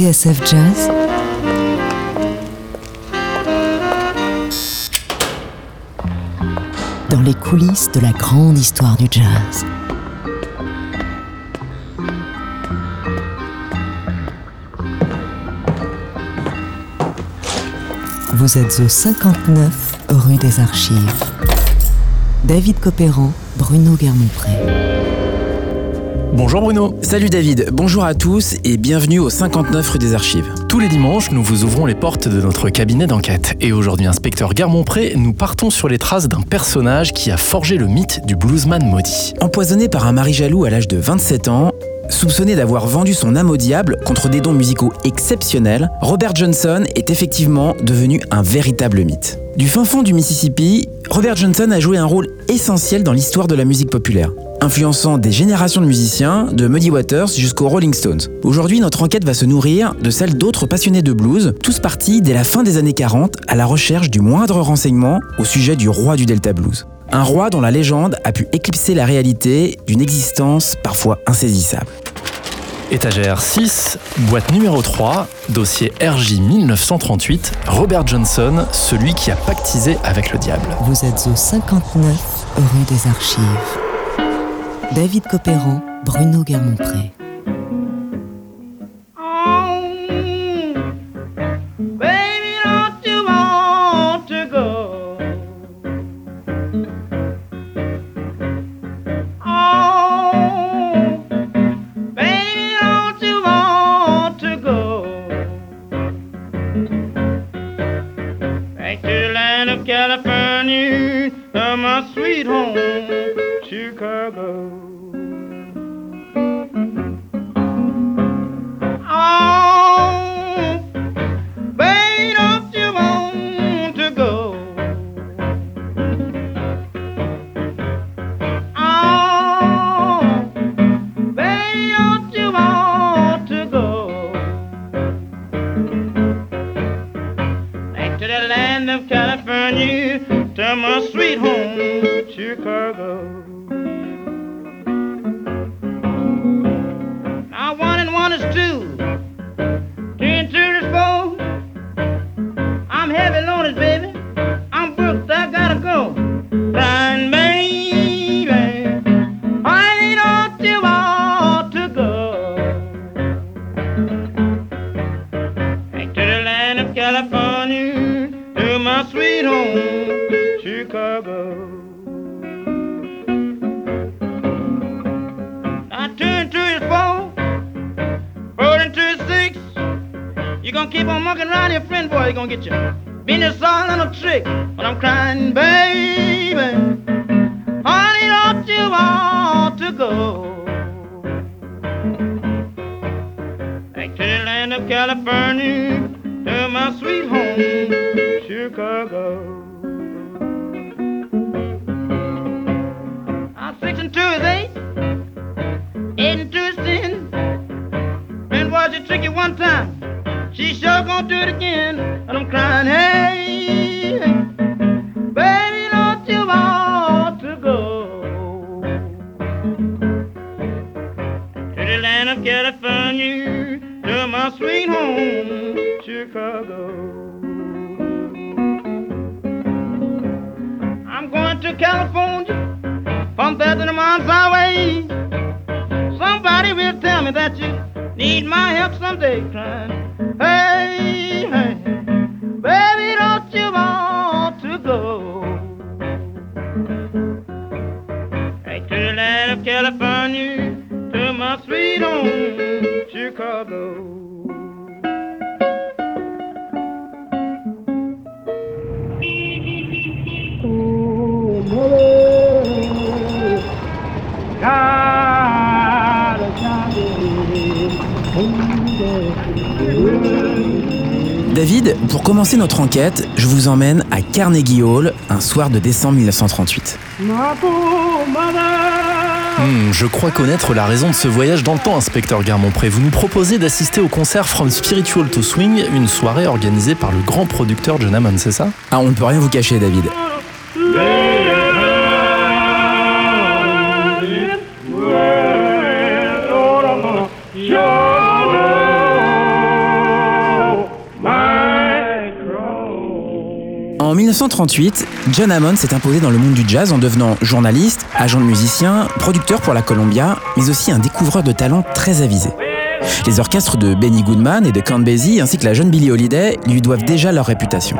TSF Jazz Dans les coulisses de la grande histoire du jazz. Vous êtes au 59 rue des Archives. David Copéran, Bruno Guermont-Pré. Bonjour Bruno. Salut David, bonjour à tous et bienvenue au 59 rue des Archives. Tous les dimanches, nous vous ouvrons les portes de notre cabinet d'enquête. Et aujourd'hui, inspecteur Guermont-Pré, nous partons sur les traces d'un personnage qui a forgé le mythe du bluesman maudit. Empoisonné par un mari jaloux à l'âge de 27 ans, Soupçonné d'avoir vendu son âme au diable contre des dons musicaux exceptionnels, Robert Johnson est effectivement devenu un véritable mythe. Du fin fond du Mississippi, Robert Johnson a joué un rôle essentiel dans l'histoire de la musique populaire, influençant des générations de musiciens, de Muddy Waters jusqu'aux Rolling Stones. Aujourd'hui, notre enquête va se nourrir de celle d'autres passionnés de blues, tous partis dès la fin des années 40 à la recherche du moindre renseignement au sujet du roi du Delta Blues. Un roi dont la légende a pu éclipser la réalité d'une existence parfois insaisissable. Étagère 6, boîte numéro 3, dossier RJ 1938, Robert Johnson, celui qui a pactisé avec le diable. Vous êtes au 59 rue des Archives. David Copéran, Bruno Guermont-Pré. Oh, California, my sweet home, Chicago. Land of California, to my sweet home, Chicago? I'm going to California, from to the Mount Somebody will tell me that you need my help someday, crying. Hey, David, pour commencer notre enquête, je vous emmène à Carnegie Hall un soir de décembre 1938. Hmm, je crois connaître la raison de ce voyage dans le temps, inspecteur Guermont-Pré. Vous nous proposez d'assister au concert From Spiritual to Swing, une soirée organisée par le grand producteur John Hammond, c'est ça? Ah, on ne peut rien vous cacher, David. 1938, John Hammond s'est imposé dans le monde du jazz en devenant journaliste, agent de musicien, producteur pour la Columbia, mais aussi un découvreur de talents très avisé. Les orchestres de Benny Goodman et de Count Basie ainsi que la jeune Billie Holiday lui doivent déjà leur réputation.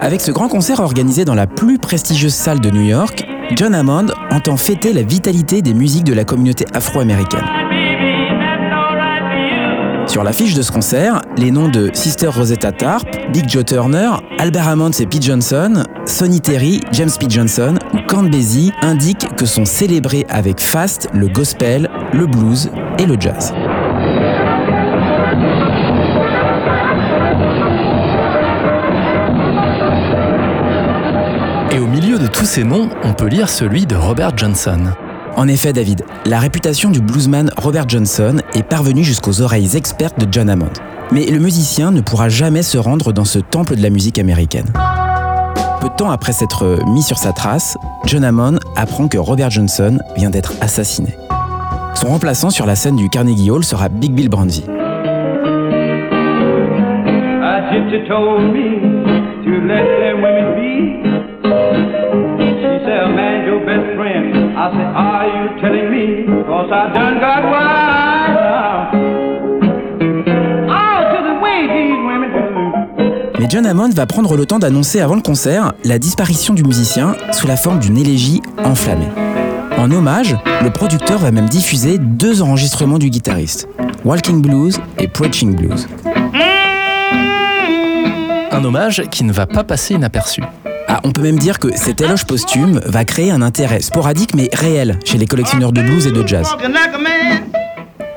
Avec ce grand concert organisé dans la plus prestigieuse salle de New York, John Hammond entend fêter la vitalité des musiques de la communauté afro-américaine. Sur l'affiche de ce concert, les noms de Sister Rosetta Tarp, Big Joe Turner, Albert Hammond et Pete Johnson, Sonny Terry, James Pete Johnson ou Count indiquent que sont célébrés avec faste le gospel, le blues et le jazz. Et au milieu de tous ces noms, on peut lire celui de Robert Johnson. En effet, David, la réputation du bluesman Robert Johnson est parvenue jusqu'aux oreilles expertes de John Hammond. Mais le musicien ne pourra jamais se rendre dans ce temple de la musique américaine. Peu de temps après s'être mis sur sa trace, John Hammond apprend que Robert Johnson vient d'être assassiné. Son remplaçant sur la scène du Carnegie Hall sera Big Bill Brandy. Mais John Hammond va prendre le temps d'annoncer avant le concert la disparition du musicien sous la forme d'une élégie enflammée. En hommage, le producteur va même diffuser deux enregistrements du guitariste, Walking Blues et Preaching Blues. Un hommage qui ne va pas passer inaperçu. On peut même dire que cet éloge posthume va créer un intérêt sporadique mais réel chez les collectionneurs de blues et de jazz.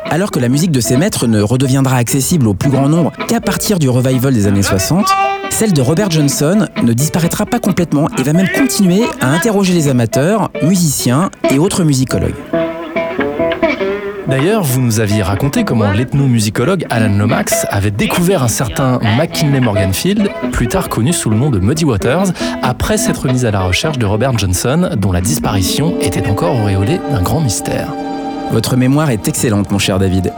Alors que la musique de ces maîtres ne redeviendra accessible au plus grand nombre qu'à partir du revival des années 60, celle de Robert Johnson ne disparaîtra pas complètement et va même continuer à interroger les amateurs, musiciens et autres musicologues. D'ailleurs, vous nous aviez raconté comment l'ethnomusicologue Alan Lomax avait découvert un certain McKinley Morganfield, plus tard connu sous le nom de Muddy Waters, après s'être mis à la recherche de Robert Johnson, dont la disparition était encore auréolée d'un grand mystère. Votre mémoire est excellente, mon cher David.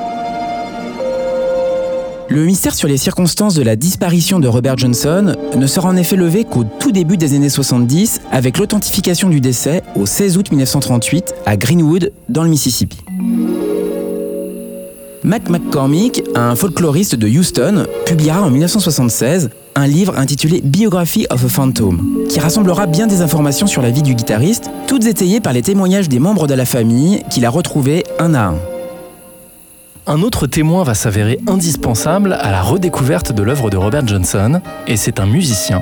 Le mystère sur les circonstances de la disparition de Robert Johnson ne sera en effet levé qu'au tout début des années 70 avec l'authentification du décès au 16 août 1938 à Greenwood, dans le Mississippi. Mac McCormick, un folkloriste de Houston, publiera en 1976 un livre intitulé Biography of a Phantom, qui rassemblera bien des informations sur la vie du guitariste, toutes étayées par les témoignages des membres de la famille qu'il a retrouvés un à un. Un autre témoin va s'avérer indispensable à la redécouverte de l'œuvre de Robert Johnson, et c'est un musicien.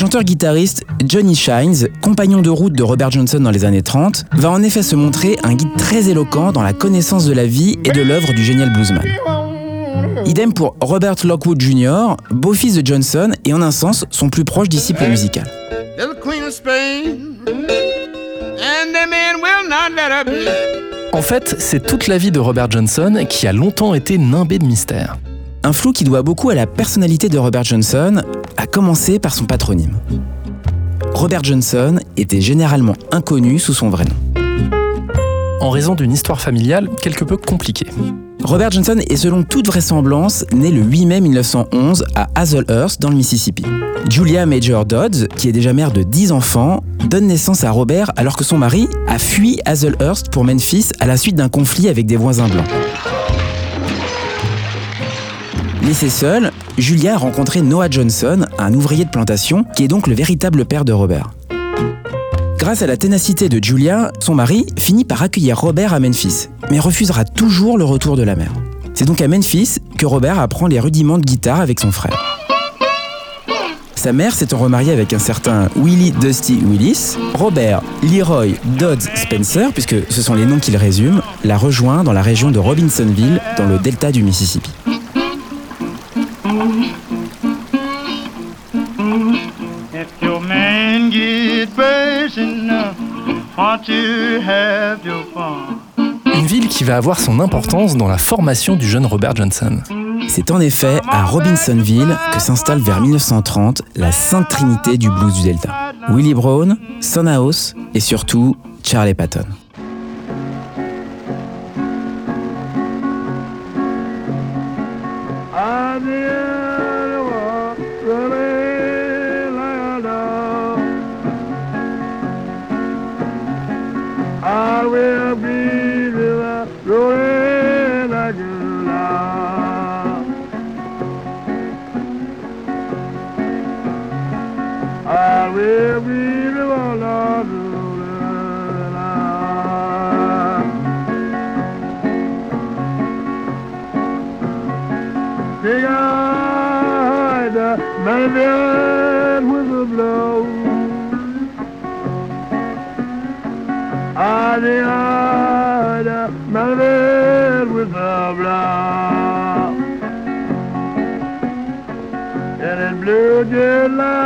Chanteur-guitariste Johnny Shines, compagnon de route de Robert Johnson dans les années 30, va en effet se montrer un guide très éloquent dans la connaissance de la vie et de l'œuvre du génial bluesman. Idem pour Robert Lockwood Jr., beau-fils de Johnson et en un sens son plus proche disciple musical. En fait, c'est toute la vie de Robert Johnson qui a longtemps été nimbée de mystère. Un flou qui doit beaucoup à la personnalité de Robert Johnson, à commencer par son patronyme. Robert Johnson était généralement inconnu sous son vrai nom. En raison d'une histoire familiale quelque peu compliquée. Robert Johnson est selon toute vraisemblance né le 8 mai 1911 à Hazelhurst dans le Mississippi. Julia Major Dodds, qui est déjà mère de 10 enfants, donne naissance à Robert alors que son mari a fui Hazelhurst pour Memphis à la suite d'un conflit avec des voisins blancs. Laissée seule, Julia a rencontré Noah Johnson, un ouvrier de plantation, qui est donc le véritable père de Robert. Grâce à la ténacité de Julia, son mari finit par accueillir Robert à Memphis, mais refusera toujours le retour de la mère. C'est donc à Memphis que Robert apprend les rudiments de guitare avec son frère. Sa mère s'étant remariée avec un certain Willie Dusty Willis, Robert Leroy Dodds Spencer, puisque ce sont les noms qu'il résume, la rejoint dans la région de Robinsonville, dans le delta du Mississippi. Won't you have your fun? Une ville qui va avoir son importance dans la formation du jeune Robert Johnson. C'est en effet à Robinsonville que s'installe vers 1930 la Sainte Trinité du blues du Delta. Willie Brown, Son House et surtout Charlie Patton.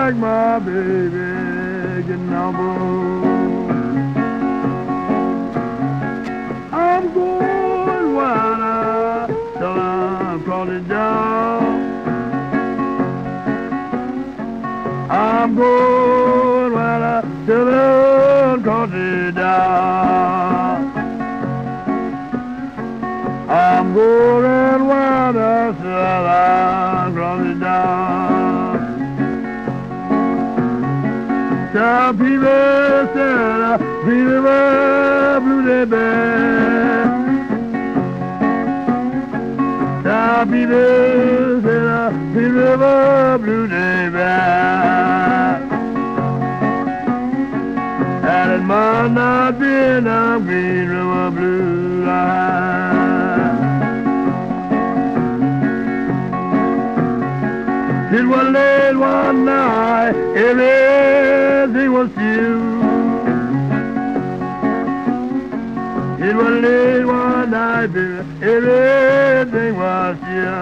Like my baby getting on. I'm going wild till I'm crawling down. I'm going wild till I'm crawling down. I'm going Some people said I feel the blue they bear. Some people said I feel the blue they bear. And it might not be a green river blue line. Was late one night, everything was still. It was late one night, baby, everything was still.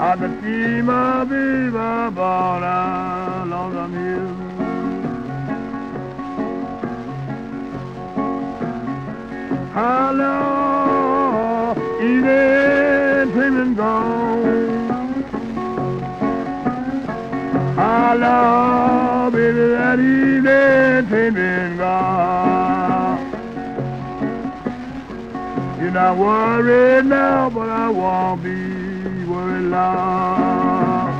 I could see my baby born along the hill. Hello, Hello, baby, that evening dreaming gone. You're not worried now, but I won't be worried long.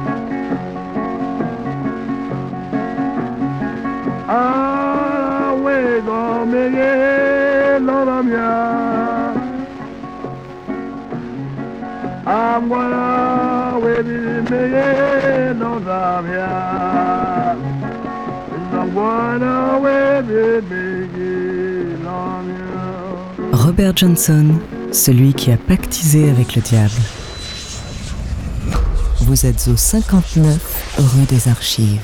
Ah, we gonna make it, Lord, I'm here. Robert Johnson, celui qui a pactisé avec le diable. Vous êtes au 59 rue des Archives.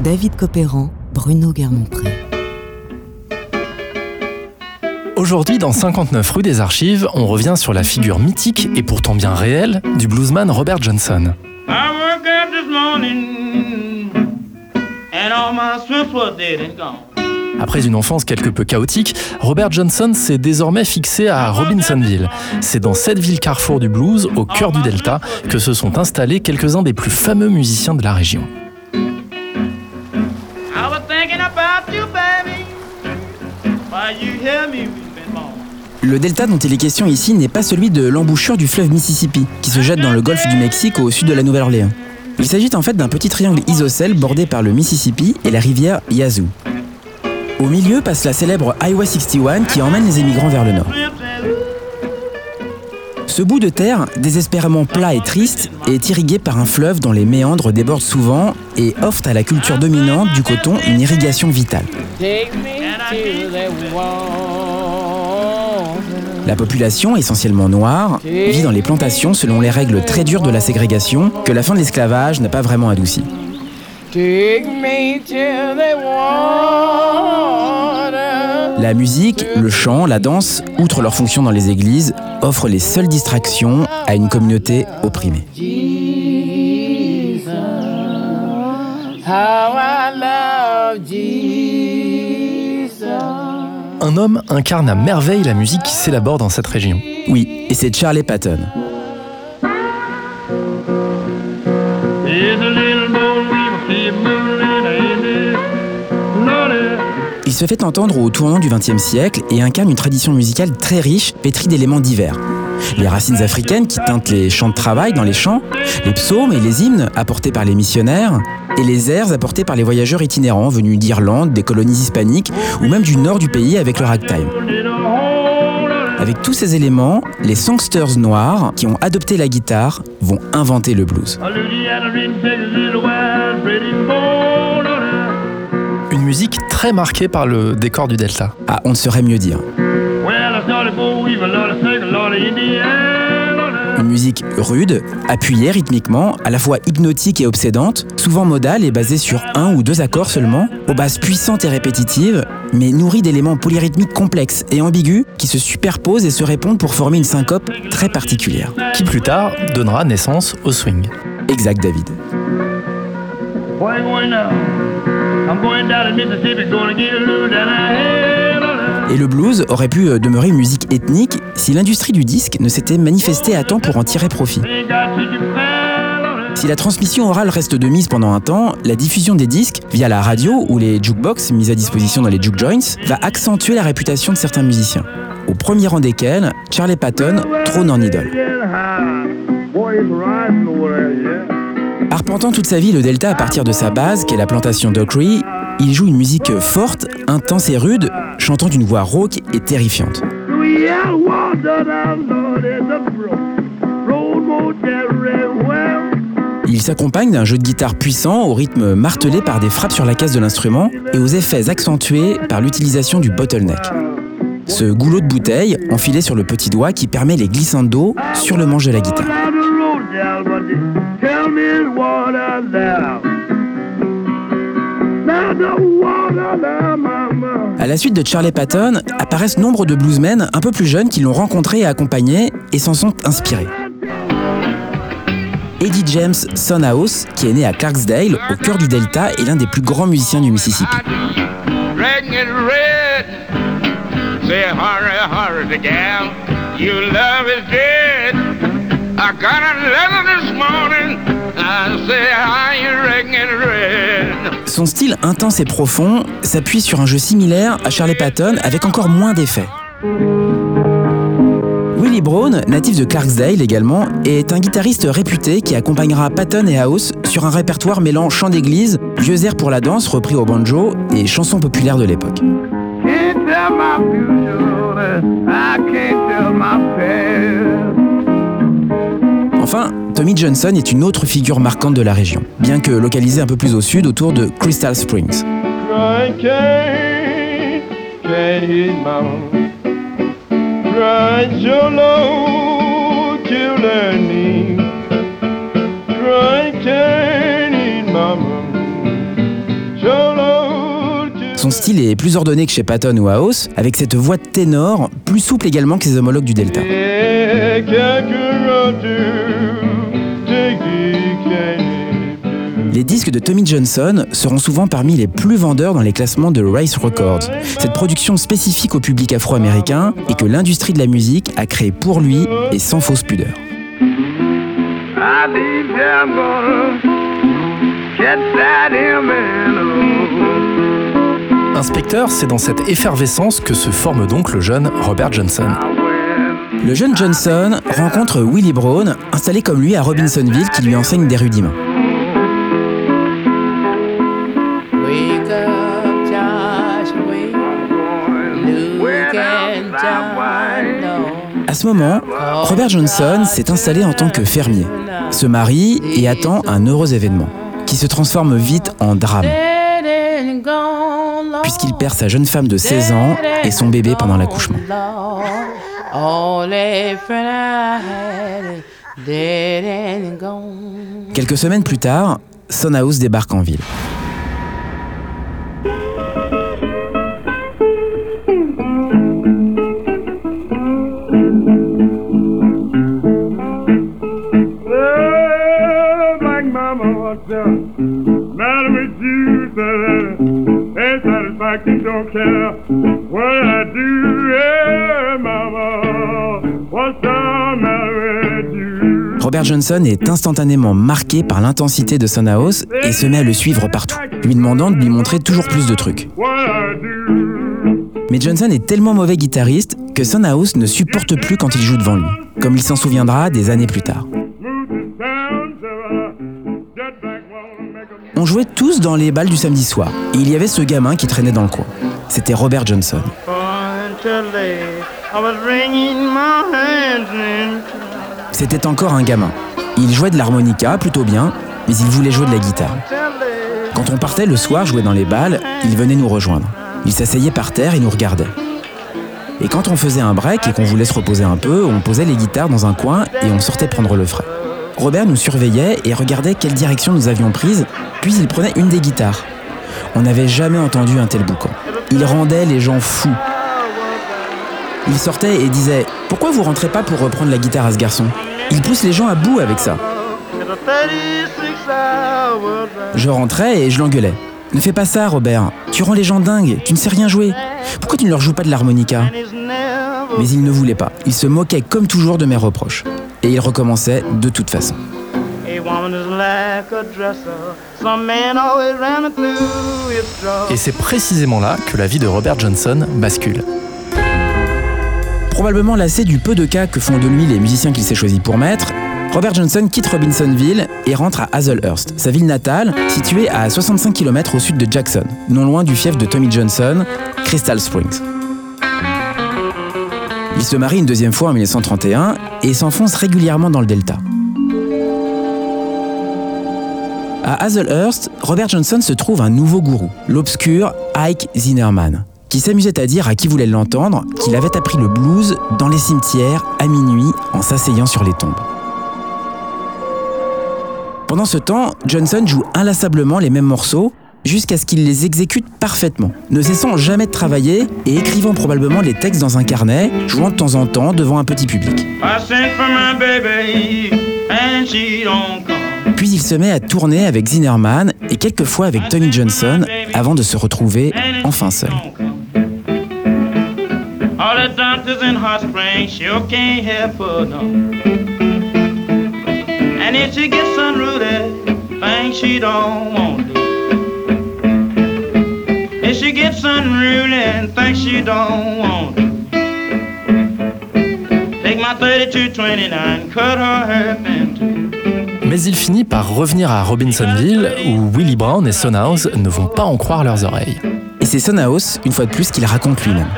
David Copéran, Bruno Guermont-Pré. Aujourd'hui, dans 59 rue des Archives, on revient sur la figure mythique et pourtant bien réelle du bluesman Robert Johnson. Après une enfance quelque peu chaotique, Robert Johnson s'est désormais fixé à Robinsonville. C'est dans cette ville carrefour du blues, au cœur du Delta, que se sont installés quelques-uns des plus fameux musiciens de la région. Le delta dont il est question ici n'est pas celui de l'embouchure du fleuve Mississippi, qui se jette dans le golfe du Mexique au sud de la Nouvelle-Orléans. Il s'agit en fait d'un petit triangle isocèle bordé par le Mississippi et la rivière Yazoo. Au milieu passe la célèbre Highway 61 qui emmène les émigrants vers le nord. Ce bout de terre, désespérément plat et triste, est irrigué par un fleuve dont les méandres débordent souvent et offrent à la culture dominante du coton une irrigation vitale. La population, essentiellement noire, vit dans les plantations selon les règles très dures de la ségrégation que la fin de l'esclavage n'a pas vraiment adouci. La musique, le chant, la danse, outre leur fonction dans les églises, offrent les seules distractions à une communauté opprimée un homme incarne à merveille la musique qui s'élabore dans cette région. Oui, et c'est Charlie Patton. Il se fait entendre au tournant du XXe siècle et incarne une tradition musicale très riche, pétrie d'éléments divers. Les racines africaines qui teintent les chants de travail dans les champs, les psaumes et les hymnes apportés par les missionnaires, et les airs apportés par les voyageurs itinérants venus d'Irlande, des colonies hispaniques ou même du nord du pays avec le ragtime. Avec tous ces éléments, les songsters noirs qui ont adopté la guitare vont inventer le blues. Une musique très marquée par le décor du Delta. Ah, on ne saurait mieux dire. Une musique rude, appuyée rythmiquement, à la fois hypnotique et obsédante, souvent modale et basée sur un ou deux accords seulement, aux bases puissantes et répétitives, mais nourrie d'éléments polyrythmiques complexes et ambigus qui se superposent et se répondent pour former une syncope très particulière. Qui plus tard donnera naissance au swing. Exact, David. Et le blues aurait pu euh, demeurer une musique ethnique si l'industrie du disque ne s'était manifestée à temps pour en tirer profit. Si la transmission orale reste de mise pendant un temps, la diffusion des disques via la radio ou les jukebox mises à disposition dans les juke joints va accentuer la réputation de certains musiciens. Au premier rang desquels, Charlie Patton trône en idole. Arpentant toute sa vie le delta à partir de sa base, qu'est la plantation Dockery, il joue une musique forte, intense et rude, chantant d'une voix rauque et terrifiante. Il s'accompagne d'un jeu de guitare puissant au rythme martelé par des frappes sur la caisse de l'instrument et aux effets accentués par l'utilisation du bottleneck. Ce goulot de bouteille enfilé sur le petit doigt qui permet les glissandos sur le manche de la guitare. À la suite de Charlie Patton, apparaissent nombre de bluesmen un peu plus jeunes qui l'ont rencontré et accompagné et s'en sont inspirés. Eddie James Sonhouse, qui est né à Clarksdale, au cœur du Delta, est l'un des plus grands musiciens du Mississippi. Son style intense et profond s'appuie sur un jeu similaire à Charlie Patton avec encore moins d'effets. Willie Brown, natif de Clarksdale également, est un guitariste réputé qui accompagnera Patton et House sur un répertoire mêlant chants d'église, vieux airs pour la danse repris au banjo et chansons populaires de l'époque. Enfin, Tommy Johnson est une autre figure marquante de la région, bien que localisée un peu plus au sud autour de Crystal Springs. Son style est plus ordonné que chez Patton ou House, avec cette voix de ténor plus souple également que ses homologues du Delta. Les disques de Tommy Johnson seront souvent parmi les plus vendeurs dans les classements de Race Records. Cette production spécifique au public afro-américain et que l'industrie de la musique a créée pour lui et sans fausse pudeur. Inspecteur, c'est dans cette effervescence que se forme donc le jeune Robert Johnson. Le jeune Johnson rencontre Willie Brown, installé comme lui à Robinsonville, qui lui enseigne des rudiments. À ce moment, Robert Johnson s'est installé en tant que fermier, se marie et attend un heureux événement, qui se transforme vite en drame, puisqu'il perd sa jeune femme de 16 ans et son bébé pendant l'accouchement. Quelques semaines plus tard, Son House débarque en ville. Robert Johnson est instantanément marqué par l'intensité de Son House et se met à le suivre partout, lui demandant de lui montrer toujours plus de trucs. Mais Johnson est tellement mauvais guitariste que Son House ne supporte plus quand il joue devant lui, comme il s'en souviendra des années plus tard. On jouait tous dans les balles du samedi soir, et il y avait ce gamin qui traînait dans le coin. C'était Robert Johnson. C'était encore un gamin. Il jouait de l'harmonica plutôt bien, mais il voulait jouer de la guitare. Quand on partait le soir jouer dans les balles, il venait nous rejoindre. Il s'asseyait par terre et nous regardait. Et quand on faisait un break et qu'on voulait se reposer un peu, on posait les guitares dans un coin et on sortait prendre le frais. Robert nous surveillait et regardait quelle direction nous avions prise, puis il prenait une des guitares. On n'avait jamais entendu un tel boucan. Il rendait les gens fous. Il sortait et disait Pourquoi vous rentrez pas pour reprendre la guitare à ce garçon? Il pousse les gens à bout avec ça. Je rentrais et je l'engueulais. Ne fais pas ça, Robert. Tu rends les gens dingues. Tu ne sais rien jouer. Pourquoi tu ne leur joues pas de l'harmonica? Mais il ne voulait pas. Il se moquait comme toujours de mes reproches. Et il recommençait de toute façon. Et c'est précisément là que la vie de Robert Johnson bascule. Probablement lassé du peu de cas que font de lui les musiciens qu'il s'est choisi pour mettre, Robert Johnson quitte Robinsonville et rentre à Hazelhurst, sa ville natale, située à 65 km au sud de Jackson, non loin du fief de Tommy Johnson, Crystal Springs. Il se marie une deuxième fois en 1931 et s'enfonce régulièrement dans le delta. À Hazelhurst, Robert Johnson se trouve un nouveau gourou, l'obscur Ike Zinnerman, qui s'amusait à dire à qui voulait l'entendre qu'il avait appris le blues dans les cimetières à minuit en s'asseyant sur les tombes. Pendant ce temps, Johnson joue inlassablement les mêmes morceaux jusqu'à ce qu'il les exécute parfaitement, ne cessant jamais de travailler et écrivant probablement les textes dans un carnet, jouant de temps en temps devant un petit public. Puis il se met à tourner avec Zinnerman et quelquefois avec Tony Johnson avant de se retrouver enfin seul. And if she gets unruly, things she don't want gets unruly and things she don't want to. Take my 3229, cut her hair in two. Mais il finit par revenir à Robinsonville où Willie Brown et Son House ne vont pas en croire leurs oreilles. Et c'est Son House, une fois de plus, qu'il raconte lui-même.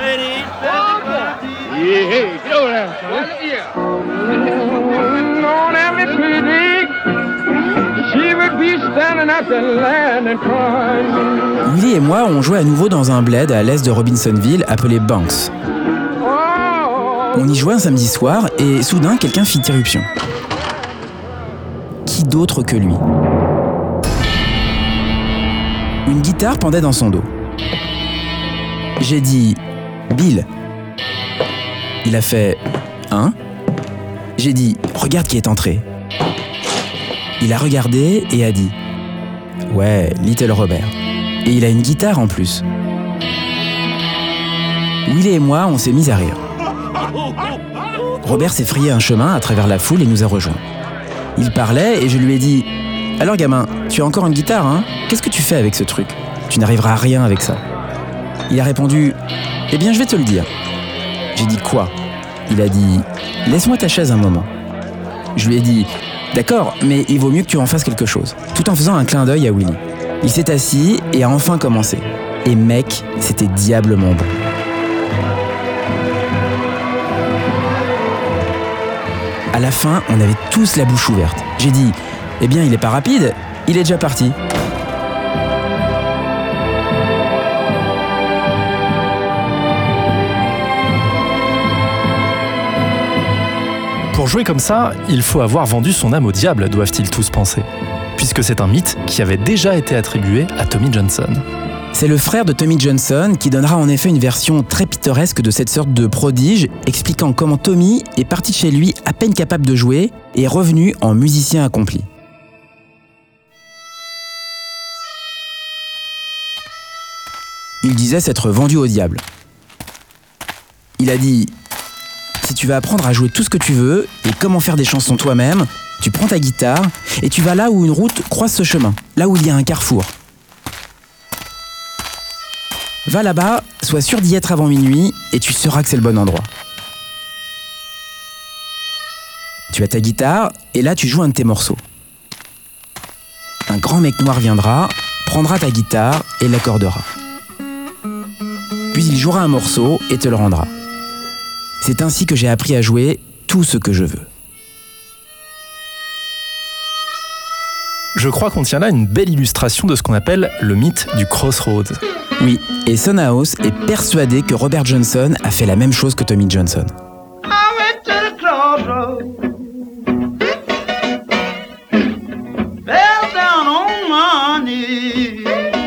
Willie et moi, on jouait à nouveau dans un bled à l'est de Robinsonville appelé Banks. On y jouait un samedi soir et soudain quelqu'un fit irruption. Qui d'autre que lui? Une guitare pendait dans son dos. J'ai dit Bill. Il a fait Hein? J'ai dit Regarde qui est entré. Il a regardé et a dit Ouais, Little Robert. Et il a une guitare en plus. Willy et moi, on s'est mis à rire. Robert s'est frayé un chemin à travers la foule et nous a rejoints. Il parlait et je lui ai dit Alors gamin, tu as encore une guitare, hein? Qu'est-ce que tu fais avec ce truc? Tu n'arriveras à rien avec ça. Il a répondu Eh bien, je vais te le dire. J'ai dit quoi? Il a dit Laisse-moi ta chaise un moment. Je lui ai dit D'accord, mais il vaut mieux que tu en fasses quelque chose. Tout en faisant un clin d'œil à Willy. Il s'est assis et a enfin commencé. Et mec, c'était diablement bon. À la fin, on avait tous la bouche ouverte. J'ai dit Eh bien, il est pas rapide, il est déjà parti. Pour jouer comme ça, il faut avoir vendu son âme au diable, doivent-ils tous penser. Puisque c'est un mythe qui avait déjà été attribué à Tommy Johnson. C'est le frère de Tommy Johnson qui donnera en effet une version très pittoresque de cette sorte de prodige, expliquant comment Tommy est parti chez lui à peine capable de jouer et revenu en musicien accompli. Il disait s'être vendu au diable. Il a dit Si tu vas apprendre à jouer tout ce que tu veux et comment faire des chansons toi-même, Tu prends ta guitare et tu vas là où une route croise ce chemin, là où il y a un carrefour. Va là-bas, sois sûr d'y être avant minuit et tu sauras que c'est le bon endroit. Tu as ta guitare et là tu joues un de tes morceaux. Un grand mec noir viendra, prendra ta guitare et l'accordera. Puis il jouera un morceau et te le rendra. C'est ainsi que j'ai appris à jouer tout ce que je veux. Je crois qu'on tient là une belle illustration de ce qu'on appelle le mythe du crossroads. Oui, et Son House est persuadé que Robert Johnson a fait la même chose que Tommy Johnson.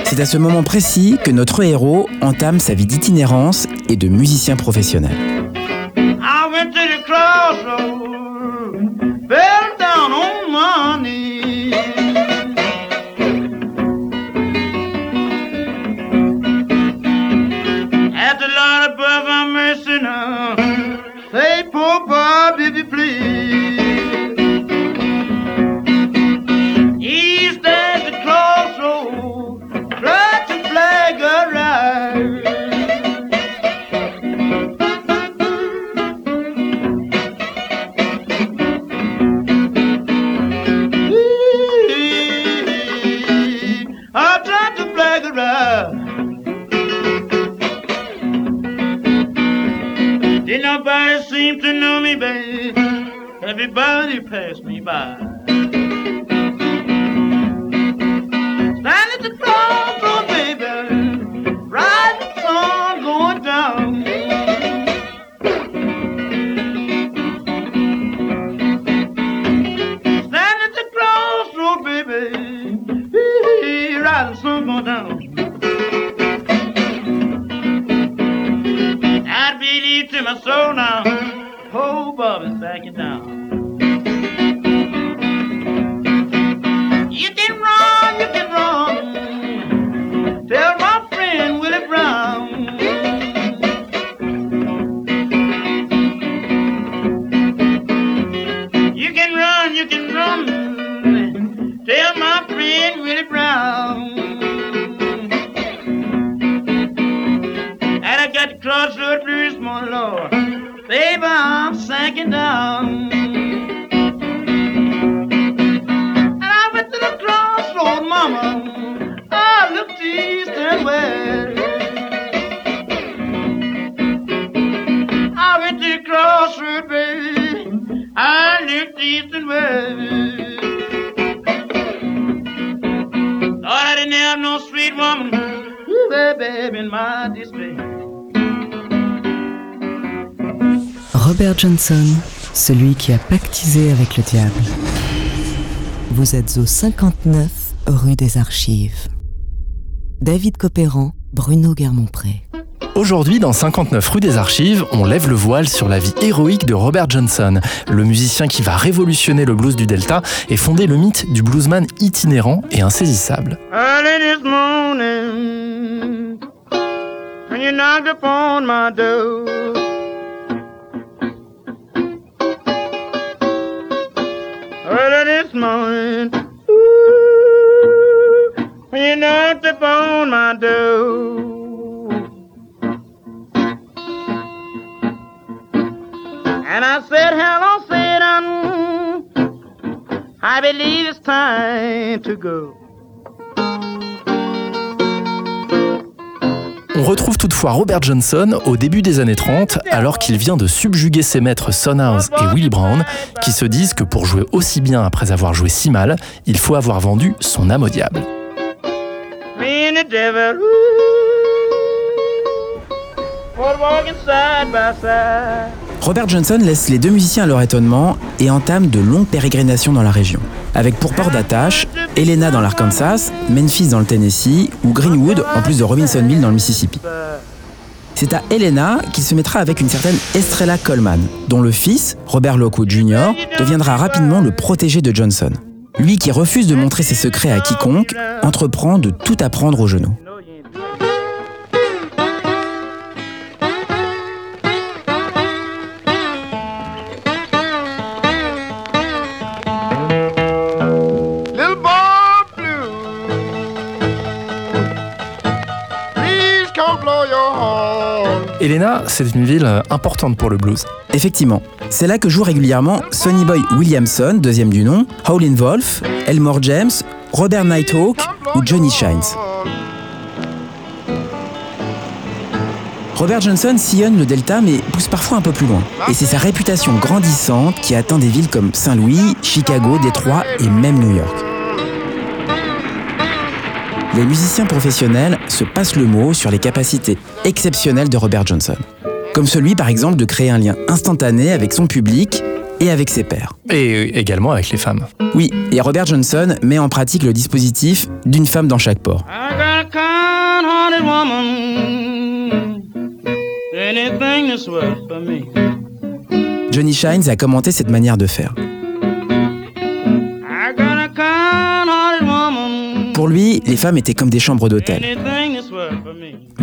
C'est à ce moment précis que notre héros entame sa vie d'itinérance et de musicien professionnel. Went to the crossroads. Fell down on my knees. At the Lord above, have mercy now. Robert Johnson, celui qui a pactisé avec le diable. Vous êtes au 59 rue des Archives. David Copéran, Bruno Guermont-Pré. Aujourd'hui, dans 59 rue des Archives, on lève le voile sur la vie héroïque de Robert Johnson, le musicien qui va révolutionner le blues du Delta et fonder le mythe du bluesman itinérant et insaisissable. And I said, hello, Satan. I believe it's time to go. On retrouve toutefois Robert Johnson au début des années 30, alors qu'il vient de subjuguer ses maîtres Son House et Willie Brown, qui se disent que pour jouer aussi bien après avoir joué si mal, il faut avoir vendu son âme au diable. Me Robert Johnson laisse les deux musiciens à leur étonnement et entame de longues pérégrinations dans la région. Avec pour port d'attache Helena dans l'Arkansas, Memphis dans le Tennessee ou Greenwood en plus de Robinsonville dans le Mississippi. C'est à Helena qu'il se mettra avec une certaine Estrella Coleman, dont le fils, Robert Lockwood Jr., deviendra rapidement le protégé de Johnson. Lui qui refuse de montrer ses secrets à quiconque, entreprend de tout apprendre au genou. Helena, c'est une ville importante pour le blues. Effectivement, c'est là que jouent régulièrement Sonny Boy Williamson, deuxième du nom, Howlin' Wolf, Elmore James, Robert Nighthawk ou Johnny Shines. Robert Johnson sillonne le delta mais pousse parfois un peu plus loin. Et c'est sa réputation grandissante qui atteint des villes comme Saint-Louis, Chicago, Détroit et même New York. Les musiciens professionnels se passent le mot sur les capacités exceptionnelles de Robert Johnson. Comme celui par exemple de créer un lien instantané avec son public et avec ses pairs. Et également avec les femmes. Oui, et Robert Johnson met en pratique le dispositif d'une femme dans chaque port. Johnny Shines a commenté cette manière de faire. Pour lui, les femmes étaient comme des chambres d'hôtel.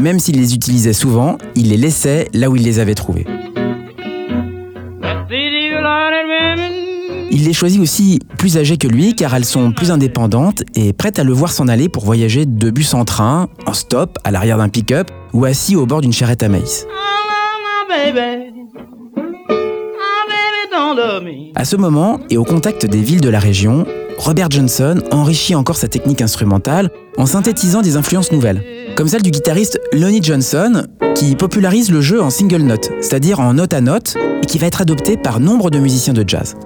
Même s'il les utilisait souvent, il les laissait là où il les avait women. Il les choisit aussi plus âgées que lui car elles sont plus indépendantes et prêtes à le voir s'en aller pour voyager de bus en train, en stop, à l'arrière d'un pick-up ou assis au bord d'une charrette à maïs. À ce moment, et au contact des villes de la région, Robert Johnson enrichit encore sa technique instrumentale en synthétisant des influences nouvelles, comme celle du guitariste Lonnie Johnson, qui popularise le jeu en single note, c'est-à-dire en note à note, et qui va être adopté par nombre de musiciens de jazz.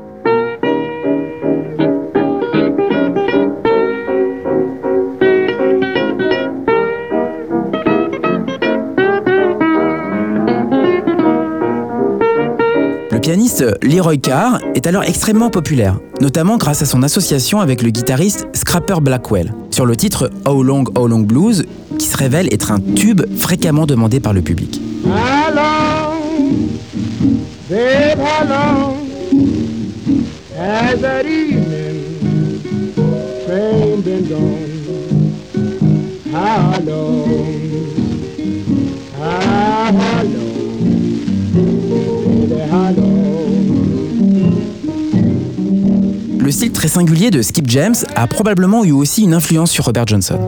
Pianiste Leroy Carr est alors extrêmement populaire, notamment grâce à son association avec le guitariste Scrapper Blackwell, sur le titre How Long, How Long Blues, qui se révèle être un tube fréquemment demandé par le public. Singulier de Skip James a probablement eu aussi une influence sur Robert Johnson.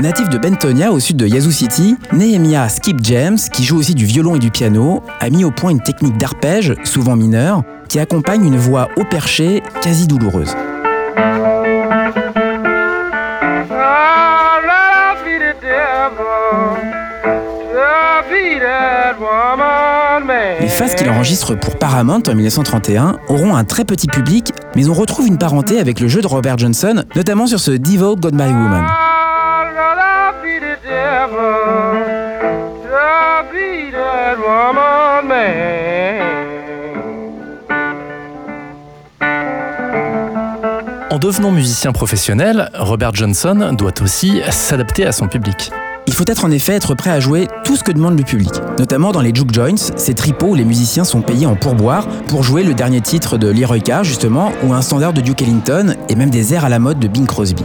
Natif de Bentonia au sud de Yazoo City, Nehemiah Skip James, qui joue aussi du violon et du piano, a mis au point une technique d'arpège, souvent mineure, qui accompagne une voix haut perché quasi douloureuse. Les phases qu'il enregistre pour Paramount en 1931 auront un très petit public, mais on retrouve une parenté avec le jeu de Robert Johnson, notamment sur ce Devo God My Woman. En devenant musicien professionnel, Robert Johnson doit aussi s'adapter à son public. Il faut être en effet être prêt à jouer tout ce que demande le public, notamment dans les juke joints, ces tripots où les musiciens sont payés en pourboire pour jouer le dernier titre de Leroy Carr justement, ou un standard de Duke Ellington, et même des airs à la mode de Bing Crosby.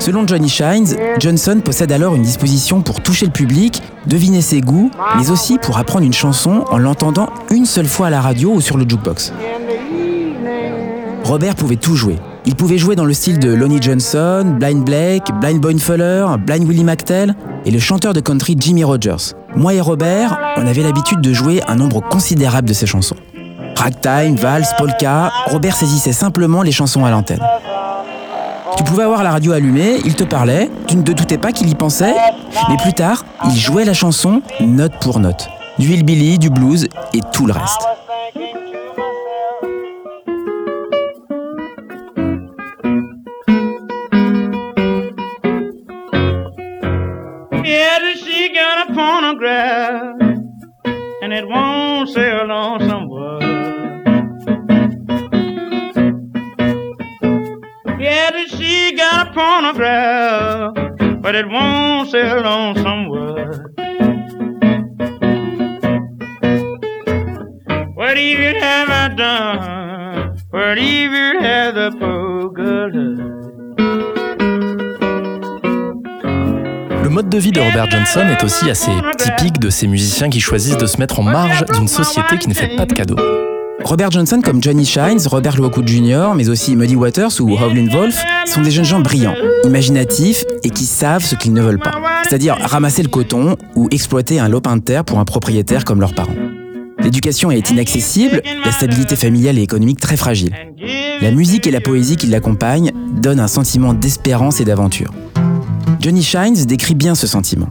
Selon Johnny Shines, Johnson possède alors une disposition pour toucher le public, deviner ses goûts, mais aussi pour apprendre une chanson en l'entendant une seule fois à la radio ou sur le jukebox. Robert pouvait tout jouer. Il pouvait jouer dans le style de Lonnie Johnson, Blind Blake, Blind Boyne Fuller, Blind Willie McTell et le chanteur de country Jimmy Rogers. Moi et Robert, on avait l'habitude de jouer un nombre considérable de ses chansons. Ragtime, valse, polka, Robert saisissait simplement les chansons à l'antenne. Tu pouvais avoir la radio allumée, il te parlait, tu ne te doutais pas qu'il y pensait, mais plus tard, il jouait la chanson note pour note. Du hillbilly, du blues et tout le reste. Phonograph, and it won't sail on somewhere. Yeah, that she got a phonograph, but it won't sail on somewhere. What evil have I done? What evil has the poor girl done? Mode de vie de Robert Johnson est aussi assez typique de ces musiciens qui choisissent de se mettre en marge d'une société qui ne fait pas de cadeaux. Robert Johnson comme Johnny Shines, Robert Lockwood Jr., mais aussi Muddy Waters ou Howlin' Wolf sont des jeunes gens brillants, imaginatifs et qui savent ce qu'ils ne veulent pas. C'est-à-dire ramasser le coton ou exploiter un lopin de terre pour un propriétaire comme leurs parents. L'éducation est inaccessible, la stabilité familiale et économique très fragile. La musique et la poésie qui l'accompagnent donnent un sentiment d'espérance et d'aventure. Johnny Shines décrit bien ce sentiment.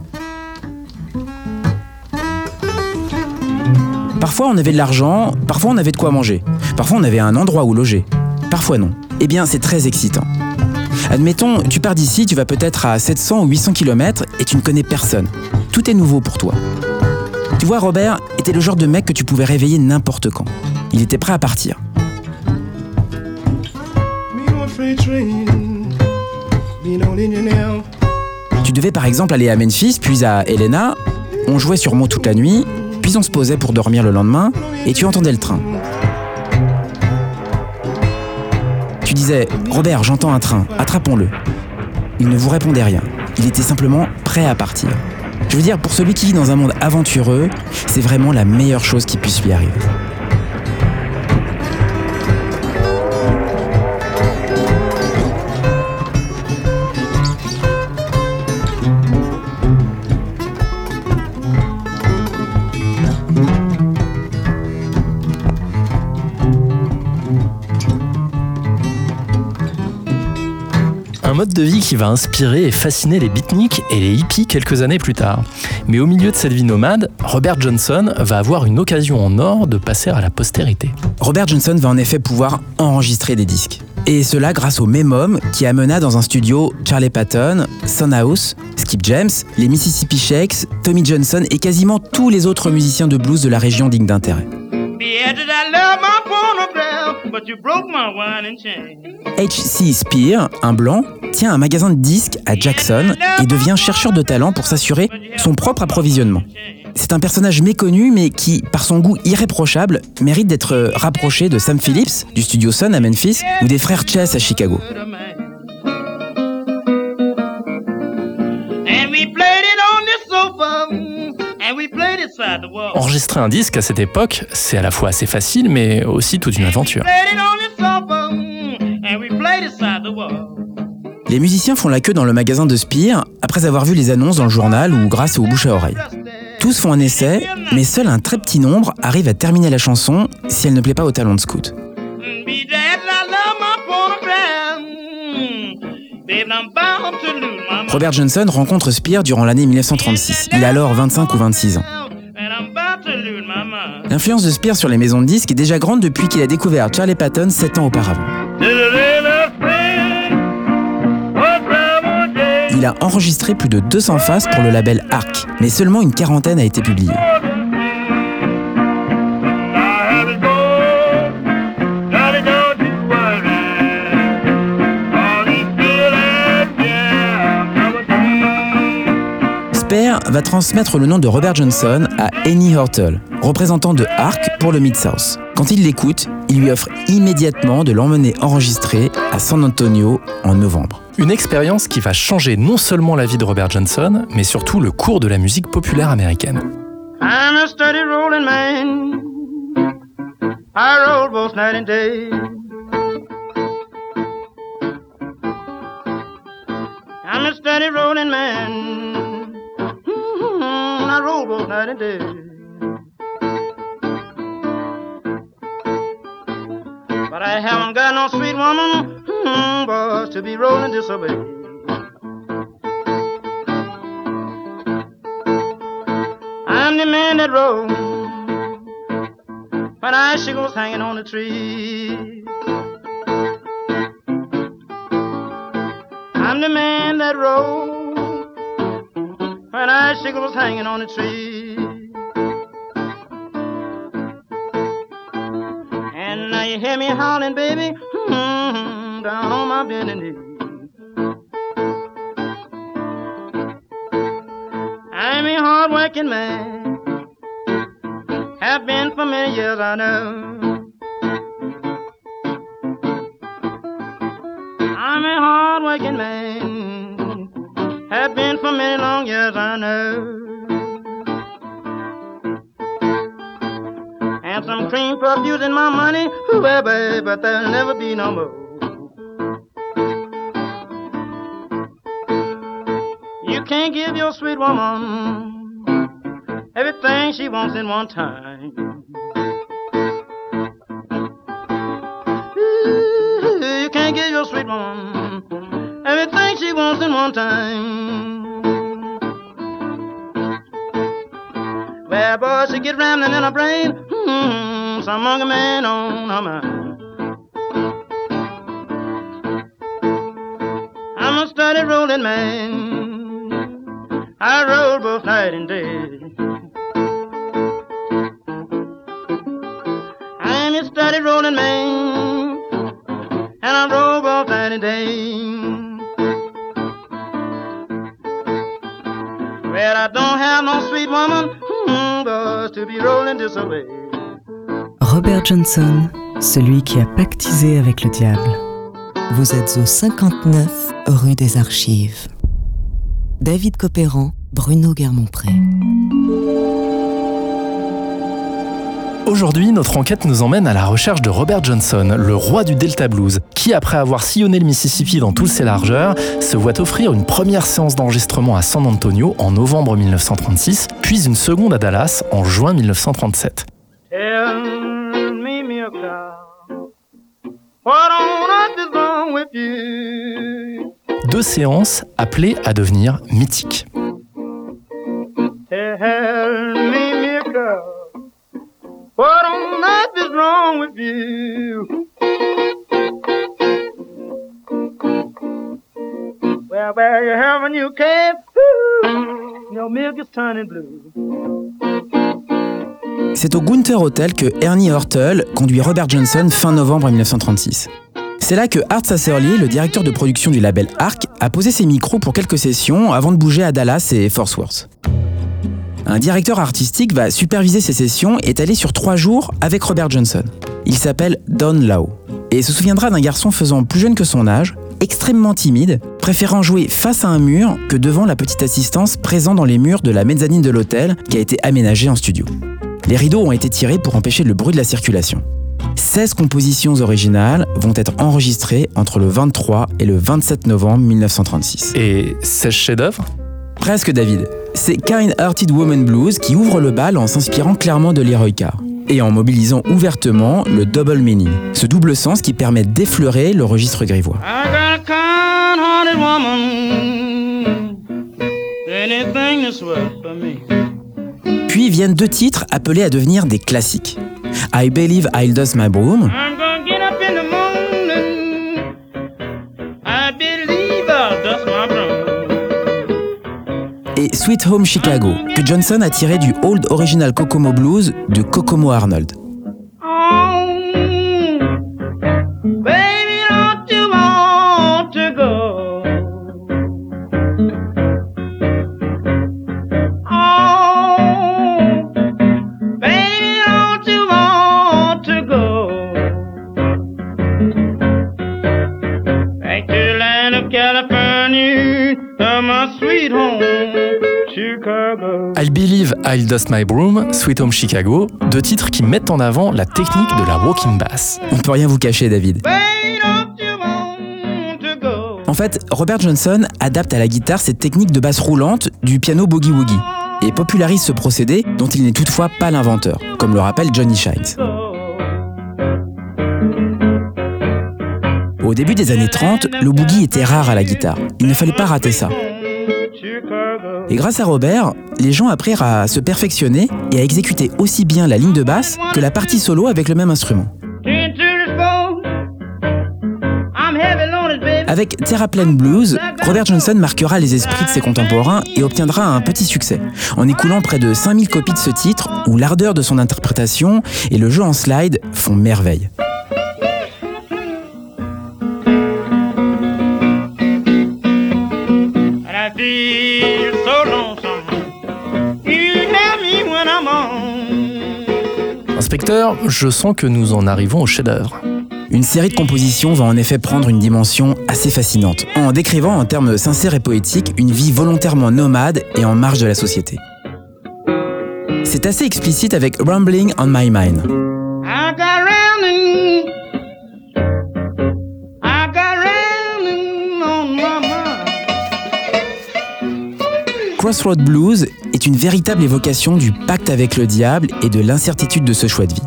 Parfois on avait de l'argent, parfois on avait de quoi manger, parfois on avait un endroit où loger, parfois non. Eh bien c'est très excitant. Admettons, tu pars d'ici, tu vas peut-être à 700 ou 800 km et tu ne connais personne. Tout est nouveau pour toi. Tu vois, Robert était le genre de mec que tu pouvais réveiller n'importe quand. Il était prêt à partir. Devais par exemple aller à Memphis, puis à Helena. On jouait sur sûrement toute la nuit, puis on se posait pour dormir le lendemain, et tu entendais le train. Tu disais Robert, j'entends un train, attrapons-le. Il ne vous répondait rien. Il était simplement prêt à partir. Je veux dire, pour celui qui vit dans un monde aventureux, c'est vraiment la meilleure chose qui puisse lui arriver. Un mode de vie qui va inspirer et fasciner les beatniks et les hippies quelques années plus tard. Mais au milieu de cette vie nomade, Robert Johnson va avoir une occasion en or de passer à la postérité. Robert Johnson va en effet pouvoir enregistrer des disques. Et cela grâce au même homme qui amena dans un studio Charlie Patton, Son House, Skip James, les Mississippi Shakes, Tommy Johnson et quasiment tous les autres musiciens de blues de la région dignes d'intérêt. H.C. Spear, un blanc, tient un magasin de disques à Jackson et devient chercheur de talent pour s'assurer son propre approvisionnement. C'est un personnage méconnu mais qui, par son goût irréprochable, mérite d'être rapproché de Sam Phillips du studio Sun à Memphis ou des frères Chess à Chicago. Enregistrer un disque à cette époque, c'est à la fois assez facile, mais aussi toute une aventure. Les musiciens font la queue dans le magasin de Spear après avoir vu les annonces dans le journal ou grâce aux bouche à oreille. Tous font un essai, mais seul un très petit nombre arrive à terminer la chanson si elle ne plaît pas au talent de scout. Robert Johnson rencontre Spear durant l'année 1936. Il a alors 25 ou 26 ans. L'influence de Spears sur les maisons de disques est déjà grande depuis qu'il a découvert Charlie Patton 7 ans auparavant. Il a enregistré plus de 200 faces pour le label Arc, mais seulement une quarantaine a été publiée. Va transmettre le nom de Robert Johnson à Annie Hurtle, représentant de Arc pour le Mid-South. Quand il l'écoute, il lui offre immédiatement de l'emmener enregistrer à San Antonio en novembre. Une expérience qui va changer non seulement la vie de Robert Johnson, mais surtout le cours de la musique populaire américaine. I'm a steady rolling man. I roll both night and day. I'm a steady rolling man. I roll both night and day. But I haven't got no sweet woman, hmm, boys, to be rolling this away. I'm the man that rolls when icicles hanging on the tree. I'm the man that rolls when was hanging on the tree. And now you hear me howling, baby, mm-hmm, down on my bending knee. I'm a hard working man, have been for many years, I know. Been for many long years, I know. And some cream puff using my money. Baby, but there'll never be no more. You can't give your sweet woman everything she wants in one time. Ooh, you can't give your sweet woman everything she wants in one time. Well, boy, she get rambling in her brain. Hmm, some monkey man on her mind. I'm a steady rolling man. I roll both night and day. I'm a steady rolling man, and I roll both night and day. Well, I don't have no sweet woman, Robert Johnson, celui qui a pactisé avec le diable. Vous êtes au 59 rue des Archives. David Copéran, Bruno Guermont-Pré. Aujourd'hui, notre enquête nous emmène à la recherche de Robert Johnson, le roi du Delta Blues, qui, après avoir sillonné le Mississippi dans toutes ses largeurs, se voit offrir une première séance d'enregistrement à San Antonio en novembre 1936, puis une seconde à Dallas en juin 1937. Tell me, milk cow, what on earth is wrong with you? Deux séances appelées à devenir mythiques. Tell me, what on earth is wrong with you? Well, where you having you calf? Ooh, Your milk is turning blue. C'est au Gunther Hotel que Ernie Hurtle conduit Robert Johnson fin novembre 1936. C'est là que Art Sasserly, le directeur de production du label Arc, a posé ses micros pour quelques sessions avant de bouger à Dallas et Fort Worth. Un directeur artistique va superviser ces sessions allé sur trois jours avec Robert Johnson. Il s'appelle Don Lau et se souviendra d'un garçon faisant plus jeune que son âge, extrêmement timide, préférant jouer face à un mur que devant la petite assistance présente dans les murs de la mezzanine de l'hôtel qui a été aménagée en studio. Les rideaux ont été tirés pour empêcher le bruit de la circulation. 16 compositions originales vont être enregistrées entre le 23 et le 27 novembre 1936. Et 16 chefs-d'œuvre? Presque David. C'est Kind Hearted Woman Blues qui ouvre le bal en s'inspirant clairement de Leroy Carr et en mobilisant ouvertement le double meaning, ce double sens qui permet d'effleurer le registre grivois. Puis viennent deux titres appelés à devenir des classiques. I Believe I'll Dust My Broom et Sweet Home Chicago, que Johnson a tiré du Old Original Kokomo Blues de Kokomo Arnold. Dust My Broom, Sweet Home Chicago, deux titres qui mettent en avant la technique de la walking bass. On ne peut rien vous cacher, David. En fait, Robert Johnson adapte à la guitare cette technique de basse roulante du piano boogie-woogie et popularise ce procédé dont il n'est toutefois pas l'inventeur, comme le rappelle Johnny Shines. Au début des années 30, le boogie était rare à la guitare. Il ne fallait pas rater ça. Et grâce à Robert, les gens apprirent à se perfectionner et à exécuter aussi bien la ligne de basse que la partie solo avec le même instrument. Avec Terraplane Blues, Robert Johnson marquera les esprits de ses contemporains et obtiendra un petit succès, en écoulant près de 5000 copies de ce titre où l'ardeur de son interprétation et le jeu en slide font merveille. Je sens que nous en arrivons au chef-d'œuvre. Une série de compositions va en effet prendre une dimension assez fascinante, en décrivant en termes sincères et poétiques une vie volontairement nomade et en marge de la société. C'est assez explicite avec Rumbling on My Mind. Crossroad Blues est une véritable évocation du pacte avec le diable et de l'incertitude de ce choix de vie.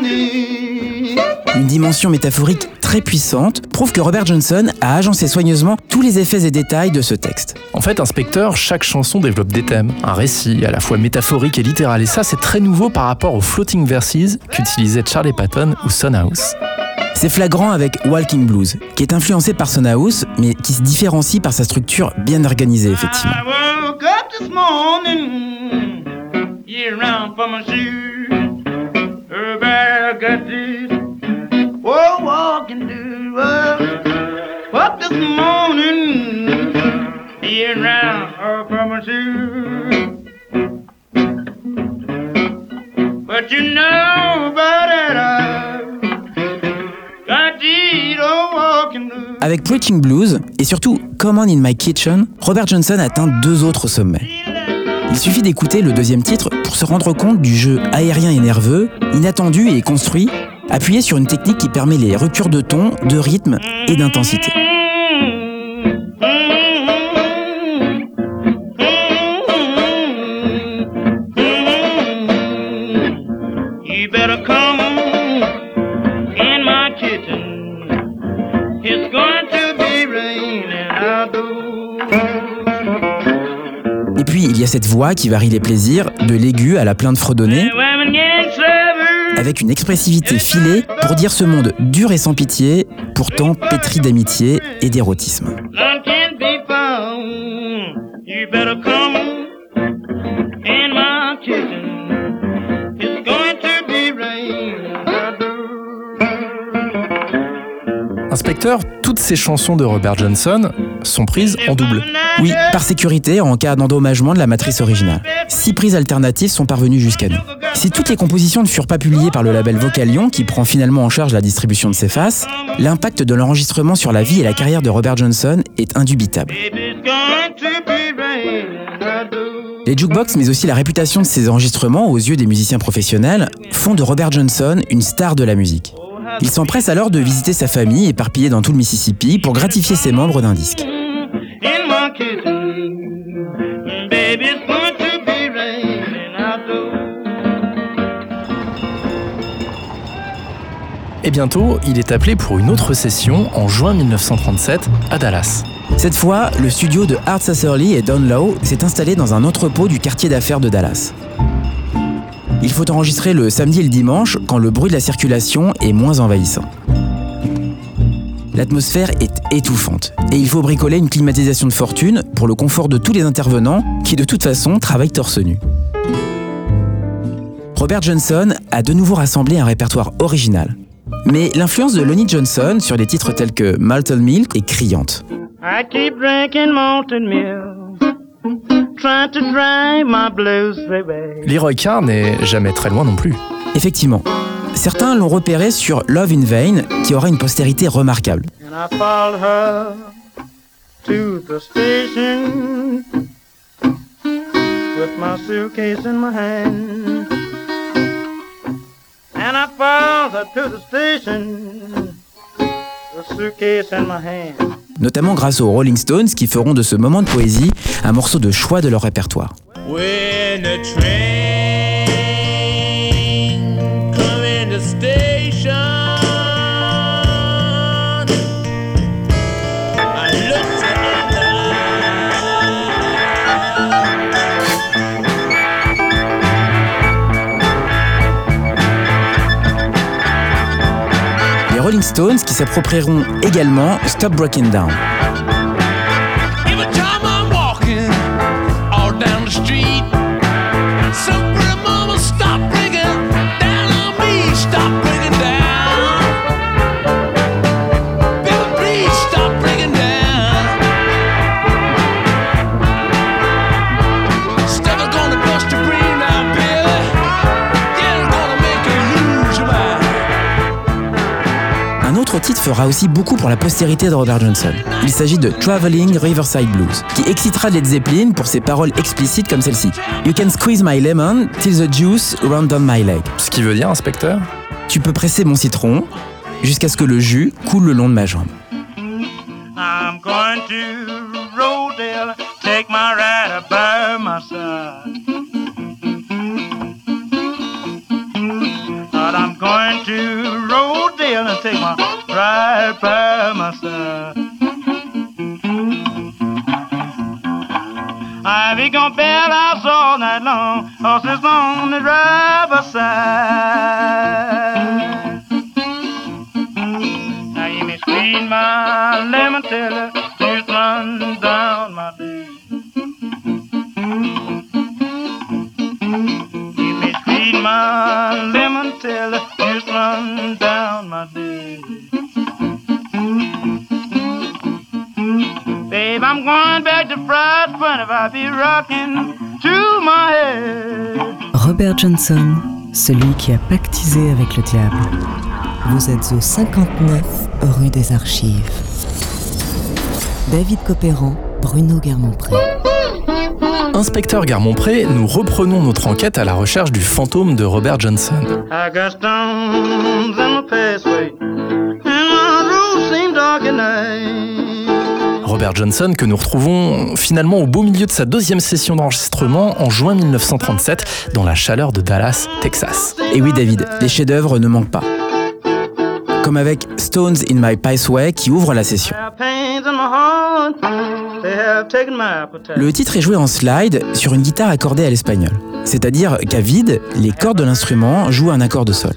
Knees. Une dimension métaphorique très puissante prouve que Robert Johnson a agencé soigneusement tous les effets et détails de ce texte. En fait, Inspecteur, chaque chanson développe des thèmes, un récit à la fois métaphorique et littéral, et ça c'est très nouveau par rapport aux floating verses qu'utilisaient Charlie Patton ou Son House. C'est flagrant avec Walking Blues, qui est influencé par Son House, mais qui se différencie par sa structure bien organisée effectivement. Avec Preaching Blues et surtout Come On In My Kitchen, Robert Johnson atteint deux autres sommets. Il suffit d'écouter le deuxième titre pour se rendre compte du jeu aérien et nerveux, inattendu et construit, appuyé sur une technique qui permet les ruptures de ton, de rythme et d'intensité. Puis il y a cette voix qui varie les plaisirs, de l'aigu à la plainte fredonnée, avec une expressivité filée pour dire ce monde dur et sans pitié, pourtant pétri d'amitié et d'érotisme. Inspecteur, toutes ces chansons de Robert Johnson sont prises en double. Oui, par sécurité en cas d'endommagement de la matrice originale. Six prises alternatives sont parvenues jusqu'à nous. Si toutes les compositions ne furent pas publiées par le label Vocalion, qui prend finalement en charge la distribution de ces faces, l'impact de l'enregistrement sur la vie et la carrière de Robert Johnson est indubitable. Les jukebox, mais aussi la réputation de ces enregistrements aux yeux des musiciens professionnels, font de Robert Johnson une star de la musique. Il s'empresse alors de visiter sa famille éparpillée dans tout le Mississippi pour gratifier ses membres d'un disque. Et bientôt, il est appelé pour une autre session en juin 1937 à Dallas. Cette fois, le studio de Art Sasserly et Don Lowe s'est installé dans un entrepôt du quartier d'affaires de Dallas. Il faut enregistrer le samedi et le dimanche quand le bruit de la circulation est moins envahissant. L'atmosphère est étouffante et il faut bricoler une climatisation de fortune pour le confort de tous les intervenants qui de toute façon travaillent torse nu. Robert Johnson a de nouveau rassemblé un répertoire original. Mais l'influence de Lonnie Johnson sur des titres tels que Malted Milk est criante. Trying to drive my blues away. Leroy Carr n'est jamais très loin non plus. Effectivement, certains l'ont repéré sur Love in Vain, qui aura une postérité remarquable. And I followed her to the station with my suitcase in my hand. Notamment grâce aux Rolling Stones qui feront de ce moment de poésie un morceau de choix de leur répertoire. Qui s'approprieront également Stop Breaking Down. Titre fera aussi beaucoup pour la postérité de Robert Johnson. Il s'agit de Traveling Riverside Blues, qui excitera Led Zeppelin pour ses paroles explicites comme celle-ci. You can squeeze my lemon till the juice run down my leg. Ce qui veut dire, inspecteur Tu peux presser mon citron jusqu'à ce que le jus coule le long de ma jambe. I'm going to Rodale, take my rider by my side. But I'm going to Rodale and take my ride by my side. I be gonna bell house all night long, horses on the driver's side. Now you may squeeze my lemon till the juice run down my day. You may squeeze my lemon till the juice run down going back to Fried Front if I be rocking to my head. Robert Johnson, celui qui a pactisé avec le diable. Vous êtes au 59 rue des Archives. David Copéran, Bruno Guermont-Pré. Inspecteur Garmont-Pré, nous reprenons notre enquête à la recherche du fantôme de Robert Johnson. I Robert Johnson que nous retrouvons finalement au beau milieu de sa deuxième session d'enregistrement en juin 1937 dans la chaleur de Dallas, Texas. Et oui David, les chefs-d'œuvre ne manquent pas. Comme avec Stones in My Paceway qui ouvre la session. Le titre est joué en slide sur une guitare accordée à l'espagnol. C'est-à-dire qu'à vide, les cordes de l'instrument jouent un accord de sol.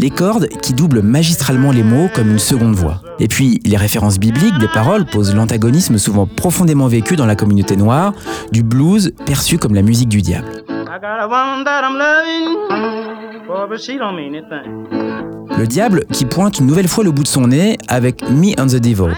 Les cordes qui doublent magistralement les mots comme une seconde voix. Et puis, les références bibliques des paroles posent l'antagonisme souvent profondément vécu dans la communauté noire du blues perçu comme la musique du diable. Le diable qui pointe une nouvelle fois le bout de son nez avec Me and the Devil.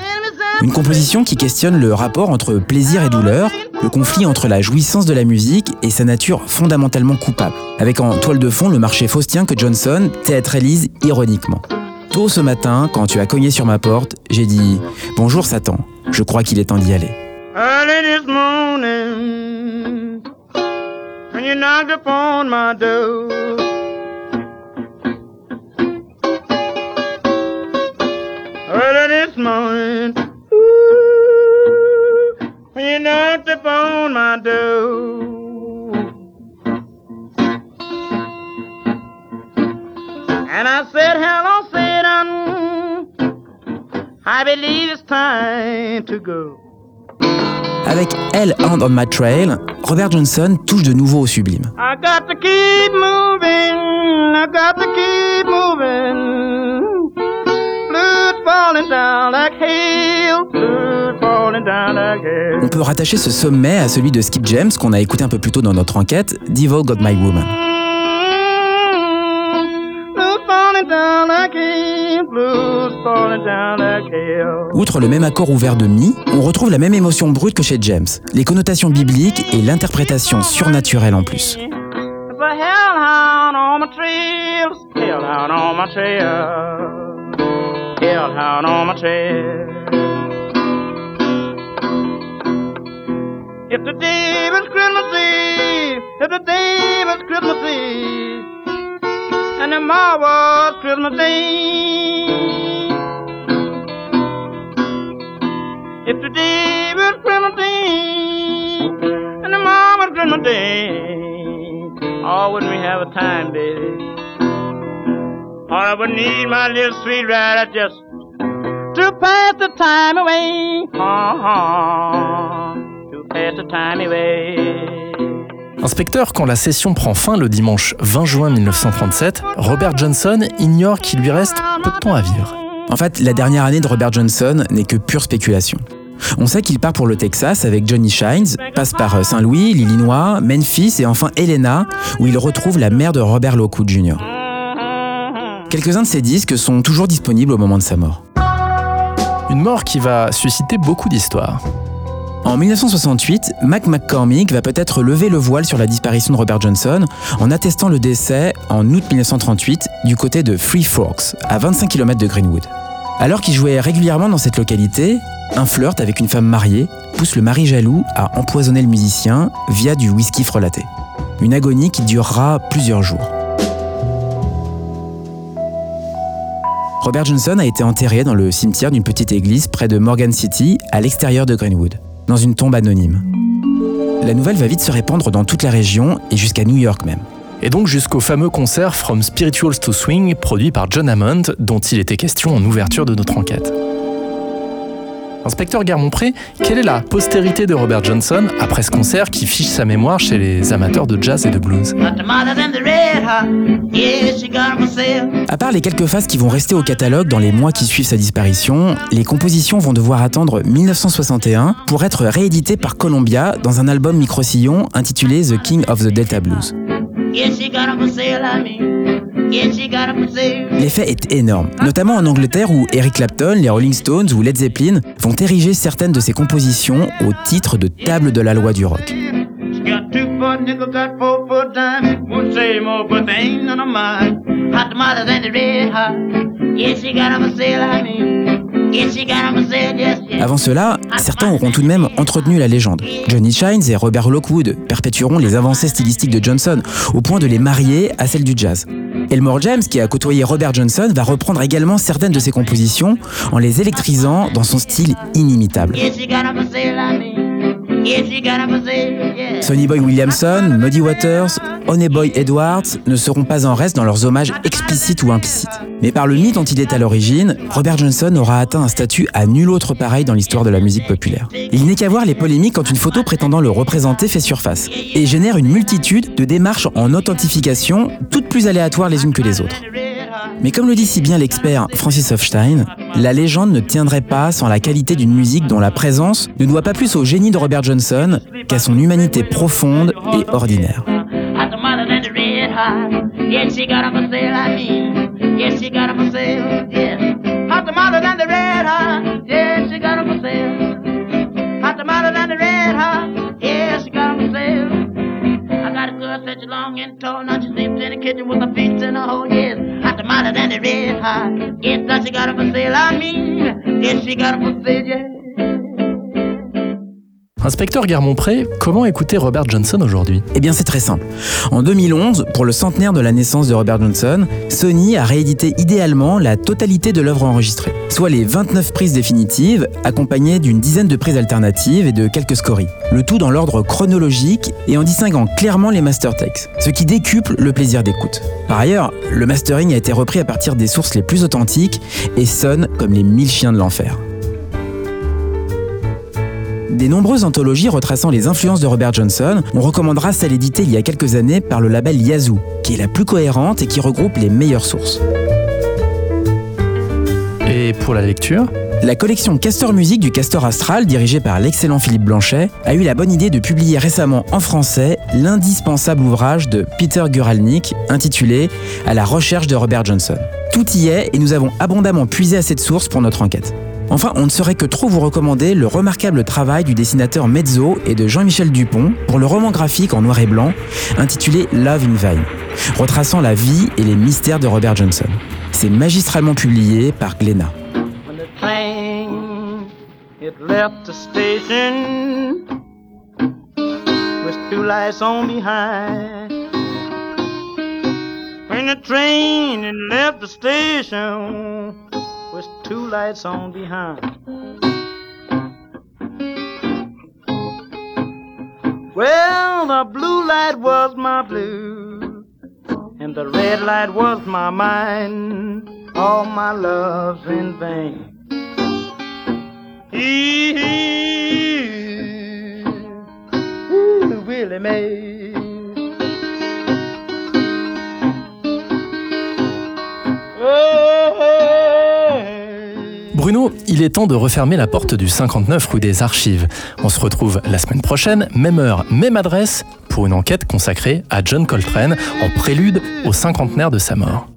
Une composition qui questionne le rapport entre plaisir et douleur, le conflit entre la jouissance de la musique et sa nature fondamentalement coupable, avec en toile de fond le marché faustien que Johnson théâtralise ironiquement. Tôt ce matin, quand tu as cogné sur ma porte, j'ai dit Bonjour Satan, je crois qu'il est temps d'y aller. You knocked upon my door. And I said, hello, Satan. I believe it's time to go. Avec Elle Hand on My Trail, Robert Johnson touche de nouveau au sublime. I got to keep moving. I got to keep moving. Blood On peut rattacher ce sommet à celui de Skip James qu'on a écouté un peu plus tôt dans notre enquête, Devil Got My Woman. Hail. Outre le même accord ouvert de Mi, on retrouve la même émotion brute que chez James, les connotations bibliques et l'interprétation surnaturelle en plus. There's a hellhound on my trail. Hellhound on my trail. Hellhound on my trail. If the day was Christmas Eve, if the day was Christmas Eve, and tomorrow was Christmas Day. If the day was Christmas Eve, and tomorrow was Christmas Day, oh, wouldn't we have a time, baby? I would need my little sweet rider just to pass the time away. Uh-huh, to pass the time away. Inspecteur, quand la session prend fin le dimanche 20 juin 1937, Robert Johnson ignore qu'il lui reste peu de temps à vivre. En fait, la dernière année de Robert Johnson n'est que pure spéculation. On sait qu'il part pour le Texas avec Johnny Shines, passe par euh, Saint-Louis, l'Illinois, Memphis et enfin Helena, où il retrouve la mère de Robert Lockwood Jr. Quelques-uns de ses disques sont toujours disponibles au moment de sa mort. Une mort qui va susciter beaucoup d'histoires. En 1968, Mac McCormick va peut-être lever le voile sur la disparition de Robert Johnson en attestant le décès en août 1938 du côté de Three Forks, à 25 km de Greenwood. Alors qu'il jouait régulièrement dans cette localité, un flirt avec une femme mariée pousse le mari jaloux à empoisonner le musicien via du whisky frelaté. Une agonie qui durera plusieurs jours. Robert Johnson a été enterré dans le cimetière d'une petite église près de Morgan City, à l'extérieur de Greenwood, dans une tombe anonyme. La nouvelle va vite se répandre dans toute la région et jusqu'à New York même. Et donc jusqu'au fameux concert From Spirituals to Swing produit par John Hammond, dont il était question en ouverture de notre enquête. Inspecteur Guermont-Pré, quelle est la postérité de Robert Johnson après ce concert qui fiche sa mémoire chez les amateurs de jazz et de blues? À part les quelques phases qui vont rester au catalogue dans les mois qui suivent sa disparition, les compositions vont devoir attendre 1961 pour être rééditées par Columbia dans un album micro-sillon intitulé The King of the Delta Blues. L'effet est énorme, notamment en Angleterre où Eric Clapton, les Rolling Stones ou Led Zeppelin vont ériger certaines de ses compositions au titre de table de la loi du rock. Avant cela, certains auront tout de même entretenu la légende. Johnny Shines et Robert Lockwood perpétueront les avancées stylistiques de Johnson au point de les marier à celles du jazz. Elmore James, qui a côtoyé Robert Johnson, va reprendre également certaines de ses compositions en les électrisant dans son style inimitable. Sonny Boy Williamson, Muddy Waters, Honey Boy Edwards ne seront pas en reste dans leurs hommages explicites ou implicites. Mais par le mythe dont il est à l'origine, Robert Johnson aura atteint un statut à nul autre pareil dans l'histoire de la musique populaire. Il n'est qu'à voir les polémiques quand une photo prétendant le représenter fait surface, et génère une multitude de démarches en authentification, toutes plus aléatoires les unes que les autres. Mais comme le dit si bien l'expert Francis Hofstein, la légende ne tiendrait pas sans la qualité d'une musique dont la présence ne doit pas plus au génie de Robert Johnson qu'à son humanité profonde et ordinaire. good, fetch long and tall. Now she sleeps in the kitchen with her feet in a hole, yes. Hot tomato and the red hot. Yes, now she got it for sale, I mean. Yes, she got it for sale, yeah. Inspecteur Guermont-Pré, comment écouter Robert Johnson aujourd'hui? Eh bien c'est très simple. En 2011, pour le centenaire de la naissance de Robert Johnson, Sony a réédité idéalement la totalité de l'œuvre enregistrée, soit les 29 prises définitives, accompagnées d'une dizaine de prises alternatives et de quelques scories. Le tout dans l'ordre chronologique et en distinguant clairement les master takes, ce qui décuple le plaisir d'écoute. Par ailleurs, le mastering a été repris à partir des sources les plus authentiques et sonne comme les mille chiens de l'enfer. Des nombreuses anthologies retraçant les influences de Robert Johnson, on recommandera celle éditée il y a quelques années par le label Yazoo, qui est la plus cohérente et qui regroupe les meilleures sources. Et pour la lecture? La collection Castor Music du Castor Astral, dirigée par l'excellent Philippe Blanchet, a eu la bonne idée de publier récemment en français l'indispensable ouvrage de Peter Guralnick intitulé À la recherche de Robert Johnson. Tout y est et nous avons abondamment puisé à cette source pour notre enquête. Enfin, on ne saurait que trop vous recommander le remarquable travail du dessinateur Mezzo et de Jean-Michel Dupont pour le roman graphique en noir et blanc intitulé Love in Vain, retraçant la vie et les mystères de Robert Johnson. C'est magistralement publié par Glénat. With two lights on behind. Two lights on behind. Well, the blue light was my blue, and the red light was my mind. All my love's in vain. Ooh, Willie Mae. Oh, oh, oh. Il est temps de refermer la porte du 59 rue des Archives. On se retrouve la semaine prochaine, même heure, même adresse, pour une enquête consacrée à John Coltrane en prélude au cinquantenaire de sa mort.